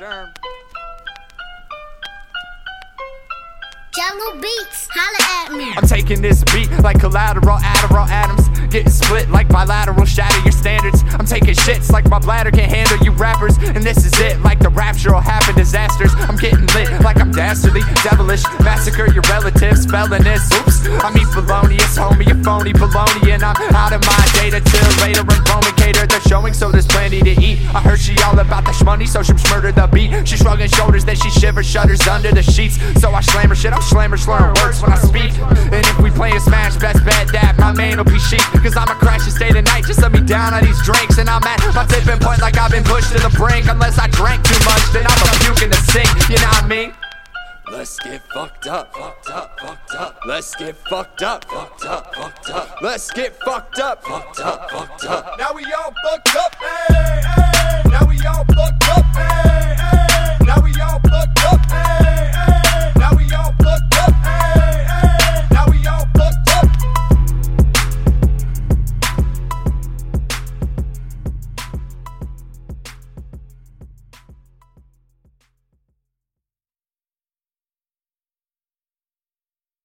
Sherm. Jahlil Beats, holla at me. I'm taking this beat like collateral, Adderall atoms. Getting split like bilateral, shatter your standards. I'm taking shits like my bladder can't handle you rappers. And this is it, like the rapture will happen, disasters. I'm getting lit like I'm dastardly, devilish. Massacre your relatives, felonious. Oops, I'm eat felonious, homie, a phony baloney. And I'm out of my data till later. And Roman cater, they're showing, so there's plenty to eat. I heard she all about the shmoney, so she murder the beat. She shrugging shoulders, then she shivers, shudders under the sheets. So I slam her shit, I'm slammer, slurring words when I speak. And if we playing Smash, best bet that my main will be Sheik. Cause I'ma crash and stay the night, just let me down on these drinks. And I'm at my tipping point like I've been pushed to the brink. Unless I drank too much, then I'm a puke in the sink, you know what I mean? Let's get fucked up, fucked up, fucked up. Let's get fucked up, fucked up, fucked up. Let's get fucked up, fucked up, fucked up. Now we all fucked up.